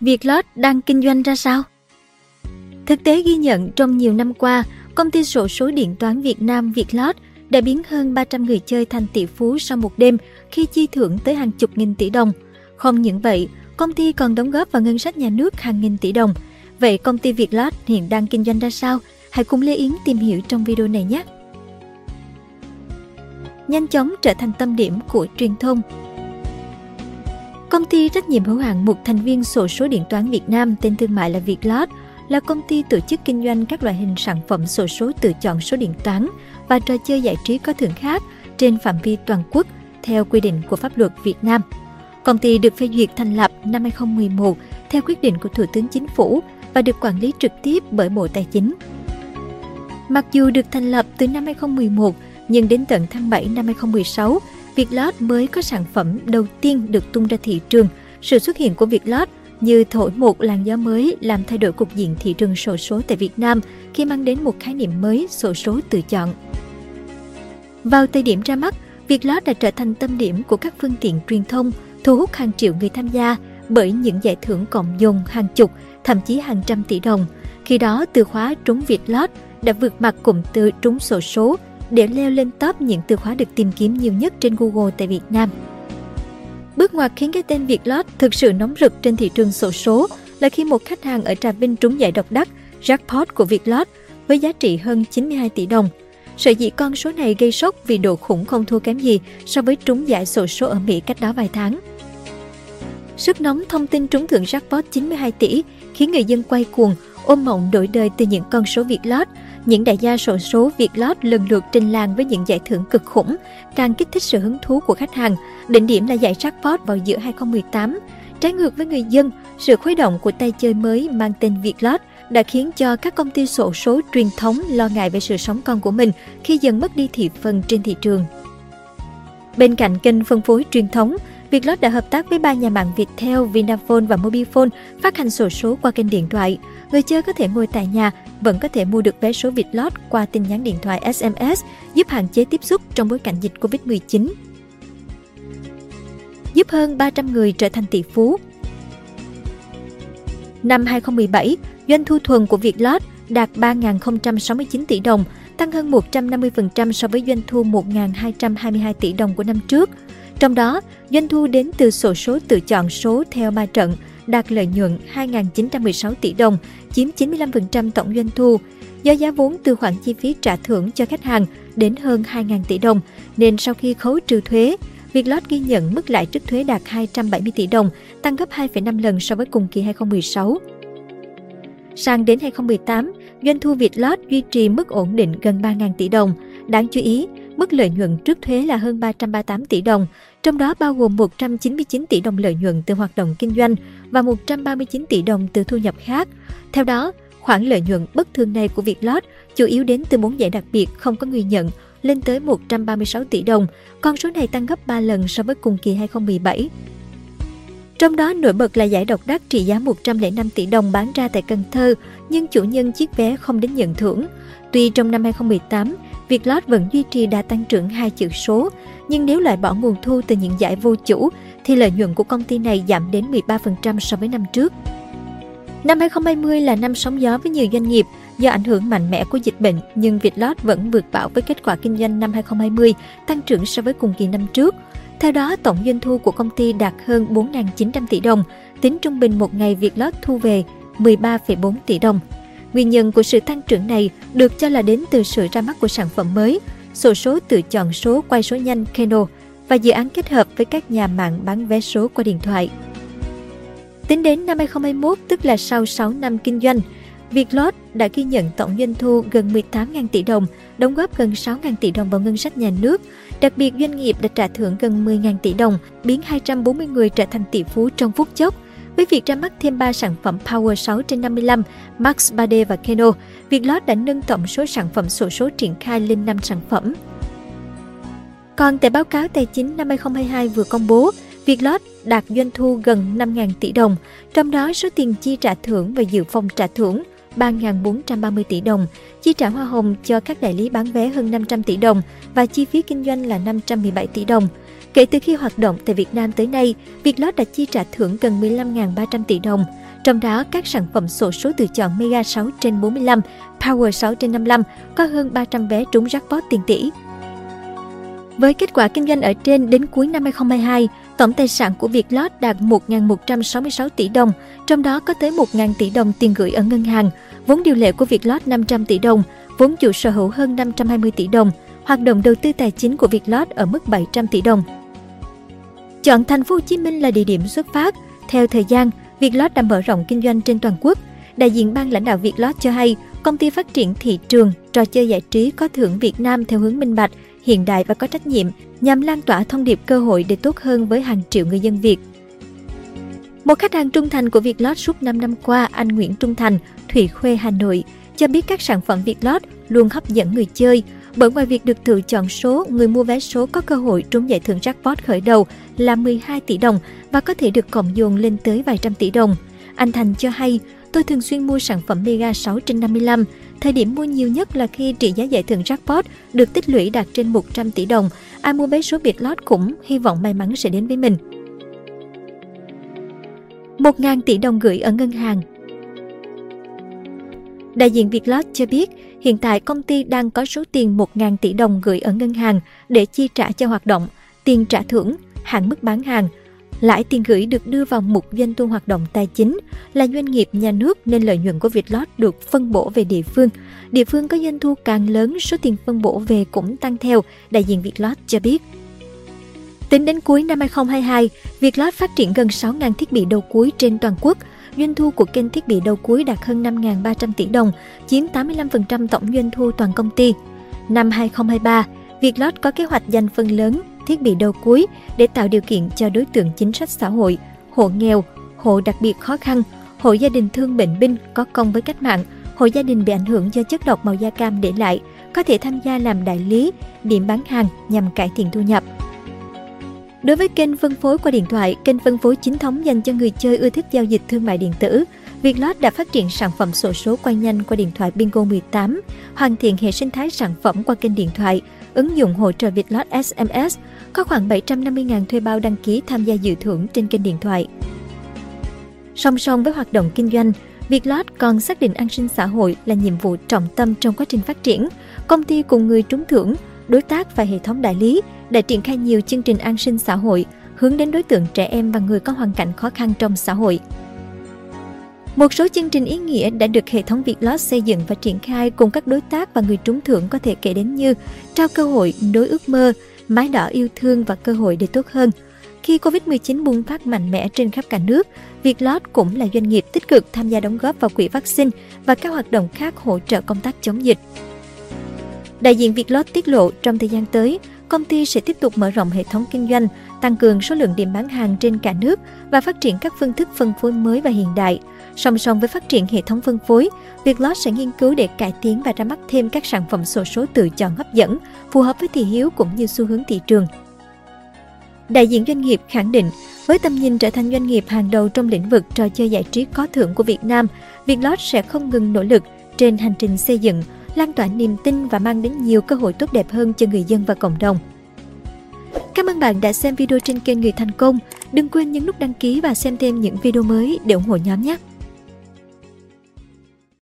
Vietlott đang kinh doanh ra sao? Thực tế ghi nhận trong nhiều năm qua, công ty sổ số điện toán Việt Nam Vietlott đã biến hơn 300 người chơi thành tỷ phú sau một đêm khi chi thưởng tới hàng chục nghìn tỷ đồng. Không những vậy, công ty còn đóng góp vào ngân sách nhà nước hàng nghìn tỷ đồng. Vậy công ty Vietlott hiện đang kinh doanh ra sao? Hãy cùng Lê Yến tìm hiểu trong video này nhé! Nhanh chóng trở thành tâm điểm của truyền thông, Công ty trách nhiệm hữu hạn một thành viên sổ số điện toán Việt Nam tên thương mại là Vietlot là công ty tổ chức kinh doanh các loại hình sản phẩm sổ số tự chọn số điện toán và trò chơi giải trí có thưởng khác trên phạm vi toàn quốc theo quy định của pháp luật Việt Nam. Công ty được phê duyệt thành lập năm 2011 theo quyết định của Thủ tướng Chính phủ và được quản lý trực tiếp bởi Bộ Tài chính. Mặc dù được thành lập từ năm 2011, nhưng đến tận tháng 7 năm 2016, Vietlott mới có sản phẩm đầu tiên được tung ra thị trường. Sự xuất hiện của Vietlott như thổi một làn gió mới làm thay đổi cục diện thị trường sổ số tại Việt Nam khi mang đến một khái niệm mới sổ số tự chọn. Vào thời điểm ra mắt, Vietlott đã trở thành tâm điểm của các phương tiện truyền thông, thu hút hàng triệu người tham gia bởi những giải thưởng cộng dồn hàng chục, thậm chí hàng trăm tỷ đồng. Khi đó, từ khóa trúng Vietlott đã vượt mặt cụm từ trúng sổ số để leo lên top những từ khóa được tìm kiếm nhiều nhất trên Google tại Việt Nam. Bước ngoặt khiến cái tên Vietlott thực sự nóng rực trên thị trường sổ số là khi một khách hàng ở Trà Vinh trúng giải độc đắc jackpot của Vietlott với giá trị hơn 92 tỷ đồng. Sở dĩ con số này gây sốc vì độ khủng không thua kém gì so với trúng giải sổ số ở Mỹ cách đó vài tháng. Sức nóng thông tin trúng thưởng jackpot 92 tỷ khiến người dân quay cuồng ôm mộng đổi đời từ những con số Vietlott những đại gia sổ số Việt lót lần lượt trình làng với những giải thưởng cực khủng, càng kích thích sự hứng thú của khách hàng. Đỉnh điểm là giải jackpot vào giữa 2018. Trái ngược với người dân, sự khuấy động của tay chơi mới mang tên Việt lót đã khiến cho các công ty sổ số truyền thống lo ngại về sự sống con của mình khi dần mất đi thị phần trên thị trường. Bên cạnh kênh phân phối truyền thống, Vietlott đã hợp tác với ba nhà mạng Viettel, Vinaphone và Mobifone phát hành sổ số qua kênh điện thoại. Người chơi có thể ngồi tại nhà, vẫn có thể mua được vé số Vietlott qua tin nhắn điện thoại SMS, giúp hạn chế tiếp xúc trong bối cảnh dịch Covid-19. Giúp hơn 300 người trở thành tỷ phú Năm 2017, doanh thu thuần của Vietlott đạt 3.069 tỷ đồng, tăng hơn 150% so với doanh thu 1.222 tỷ đồng của năm trước – trong đó, doanh thu đến từ sổ số tự chọn số theo ma trận đạt lợi nhuận 2.916 tỷ đồng, chiếm 95% tổng doanh thu. Do giá vốn từ khoản chi phí trả thưởng cho khách hàng đến hơn 2.000 tỷ đồng, nên sau khi khấu trừ thuế, Vietlott ghi nhận mức lãi trước thuế đạt 270 tỷ đồng, tăng gấp 2,5 lần so với cùng kỳ 2016. Sang đến 2018, doanh thu Vietlott duy trì mức ổn định gần 3.000 tỷ đồng. Đáng chú ý, Mức lợi nhuận trước thuế là hơn 338 tỷ đồng, trong đó bao gồm 199 tỷ đồng lợi nhuận từ hoạt động kinh doanh và 139 tỷ đồng từ thu nhập khác. Theo đó, khoản lợi nhuận bất thường này của Vietlott chủ yếu đến từ bốn giải đặc biệt không có người nhận lên tới 136 tỷ đồng, con số này tăng gấp 3 lần so với cùng kỳ 2017. Trong đó nổi bật là giải độc đắc trị giá 105 tỷ đồng bán ra tại Cần Thơ, nhưng chủ nhân chiếc vé không đến nhận thưởng. Tuy trong năm 2018, Vietlott vẫn duy trì đã tăng trưởng hai chữ số, nhưng nếu loại bỏ nguồn thu từ những giải vô chủ thì lợi nhuận của công ty này giảm đến 13% so với năm trước. Năm 2020 là năm sóng gió với nhiều doanh nghiệp do ảnh hưởng mạnh mẽ của dịch bệnh, nhưng Vietlott vẫn vượt bão với kết quả kinh doanh năm 2020 tăng trưởng so với cùng kỳ năm trước. Theo đó, tổng doanh thu của công ty đạt hơn 4.900 tỷ đồng, tính trung bình một ngày Vietlott thu về 13,4 tỷ đồng. Nguyên nhân của sự tăng trưởng này được cho là đến từ sự ra mắt của sản phẩm mới, sổ số tự chọn số quay số nhanh Keno và dự án kết hợp với các nhà mạng bán vé số qua điện thoại. Tính đến năm 2021, tức là sau 6 năm kinh doanh, Vietlott đã ghi nhận tổng doanh thu gần 18.000 tỷ đồng, đóng góp gần 6.000 tỷ đồng vào ngân sách nhà nước. Đặc biệt, doanh nghiệp đã trả thưởng gần 10.000 tỷ đồng, biến 240 người trở thành tỷ phú trong phút chốc – với việc ra mắt thêm 3 sản phẩm Power 6 trên 55, Max 3D và Keno, Vietlott đã nâng tổng số sản phẩm sổ số triển khai lên 5 sản phẩm. Còn tại báo cáo tài chính năm 2022 vừa công bố, Vietlott đạt doanh thu gần 5.000 tỷ đồng, trong đó số tiền chi trả thưởng và dự phòng trả thưởng 3.430 tỷ đồng, chi trả hoa hồng cho các đại lý bán vé hơn 500 tỷ đồng và chi phí kinh doanh là 517 tỷ đồng – Kể từ khi hoạt động tại Việt Nam tới nay, Vietlott đã chi trả thưởng gần 15.300 tỷ đồng, trong đó các sản phẩm sổ số tự chọn Mega 6 trên 45, Power 6 trên 55 có hơn 300 vé trúng jackpot tiền tỷ. Với kết quả kinh doanh ở trên đến cuối năm 2022, tổng tài sản của Vietlott đạt 1.166 tỷ đồng, trong đó có tới 1.000 tỷ đồng tiền gửi ở ngân hàng, vốn điều lệ của Vietlott 500 tỷ đồng, vốn chủ sở hữu hơn 520 tỷ đồng, hoạt động đầu tư tài chính của Vietlott ở mức 700 tỷ đồng. Chọn thành phố Hồ Chí Minh là địa điểm xuất phát. Theo thời gian, Vietlott đã mở rộng kinh doanh trên toàn quốc. Đại diện ban lãnh đạo Vietlott cho hay, công ty phát triển thị trường trò chơi giải trí có thưởng Việt Nam theo hướng minh bạch, hiện đại và có trách nhiệm, nhằm lan tỏa thông điệp cơ hội để tốt hơn với hàng triệu người dân Việt. Một khách hàng trung thành của Vietlott suốt 5 năm qua, anh Nguyễn Trung Thành, Thủy Khuê, Hà Nội, cho biết các sản phẩm Vietlott luôn hấp dẫn người chơi. Bởi ngoài việc được tự chọn số, người mua vé số có cơ hội trúng giải thưởng jackpot khởi đầu là 12 tỷ đồng và có thể được cộng dồn lên tới vài trăm tỷ đồng. Anh Thành cho hay, tôi thường xuyên mua sản phẩm Mega 6 trên 55. Thời điểm mua nhiều nhất là khi trị giá giải thưởng jackpot được tích lũy đạt trên 100 tỷ đồng. Ai mua vé số biệt lót cũng hy vọng may mắn sẽ đến với mình. 1.000 tỷ đồng gửi ở ngân hàng Đại diện Vietlott cho biết, hiện tại công ty đang có số tiền 1.000 tỷ đồng gửi ở ngân hàng để chi trả cho hoạt động, tiền trả thưởng, hạn mức bán hàng. Lãi tiền gửi được đưa vào mục doanh thu hoạt động tài chính là doanh nghiệp nhà nước nên lợi nhuận của Vietlott được phân bổ về địa phương. Địa phương có doanh thu càng lớn, số tiền phân bổ về cũng tăng theo, đại diện Vietlott cho biết. Tính đến cuối năm 2022, Vietlott phát triển gần 6.000 thiết bị đầu cuối trên toàn quốc – doanh thu của kênh thiết bị đầu cuối đạt hơn 5.300 tỷ đồng, chiếm 85% tổng doanh thu toàn công ty. Năm 2023, Vietlott có kế hoạch dành phần lớn thiết bị đầu cuối để tạo điều kiện cho đối tượng chính sách xã hội, hộ nghèo, hộ đặc biệt khó khăn, hộ gia đình thương bệnh binh có công với cách mạng, hộ gia đình bị ảnh hưởng do chất độc màu da cam để lại, có thể tham gia làm đại lý, điểm bán hàng nhằm cải thiện thu nhập. Đối với kênh phân phối qua điện thoại, kênh phân phối chính thống dành cho người chơi ưa thích giao dịch thương mại điện tử, Vietlott đã phát triển sản phẩm sổ số quay nhanh qua điện thoại Bingo 18, hoàn thiện hệ sinh thái sản phẩm qua kênh điện thoại, ứng dụng hỗ trợ Vietlott SMS, có khoảng 750.000 thuê bao đăng ký tham gia dự thưởng trên kênh điện thoại. Song song với hoạt động kinh doanh, Vietlott còn xác định an sinh xã hội là nhiệm vụ trọng tâm trong quá trình phát triển. Công ty cùng người trúng thưởng đối tác và hệ thống đại lý đã triển khai nhiều chương trình an sinh xã hội hướng đến đối tượng trẻ em và người có hoàn cảnh khó khăn trong xã hội. Một số chương trình ý nghĩa đã được hệ thống Việt Lót xây dựng và triển khai cùng các đối tác và người trúng thưởng có thể kể đến như trao cơ hội nối ước mơ, mái đỏ yêu thương và cơ hội để tốt hơn. Khi Covid-19 bùng phát mạnh mẽ trên khắp cả nước, Vietlot cũng là doanh nghiệp tích cực tham gia đóng góp vào quỹ vaccine và các hoạt động khác hỗ trợ công tác chống dịch. Đại diện Vietlot tiết lộ trong thời gian tới, công ty sẽ tiếp tục mở rộng hệ thống kinh doanh, tăng cường số lượng điểm bán hàng trên cả nước và phát triển các phương thức phân phối mới và hiện đại. Song song với phát triển hệ thống phân phối, Vietlot sẽ nghiên cứu để cải tiến và ra mắt thêm các sản phẩm sổ số tự chọn hấp dẫn, phù hợp với thị hiếu cũng như xu hướng thị trường. Đại diện doanh nghiệp khẳng định, với tầm nhìn trở thành doanh nghiệp hàng đầu trong lĩnh vực trò chơi giải trí có thưởng của Việt Nam, Vietlot sẽ không ngừng nỗ lực trên hành trình xây dựng lan tỏa niềm tin và mang đến nhiều cơ hội tốt đẹp hơn cho người dân và cộng đồng. Cảm ơn bạn đã xem video trên kênh Người Thành Công. Đừng quên nhấn nút đăng ký và xem thêm những video mới để ủng hộ nhóm nhé!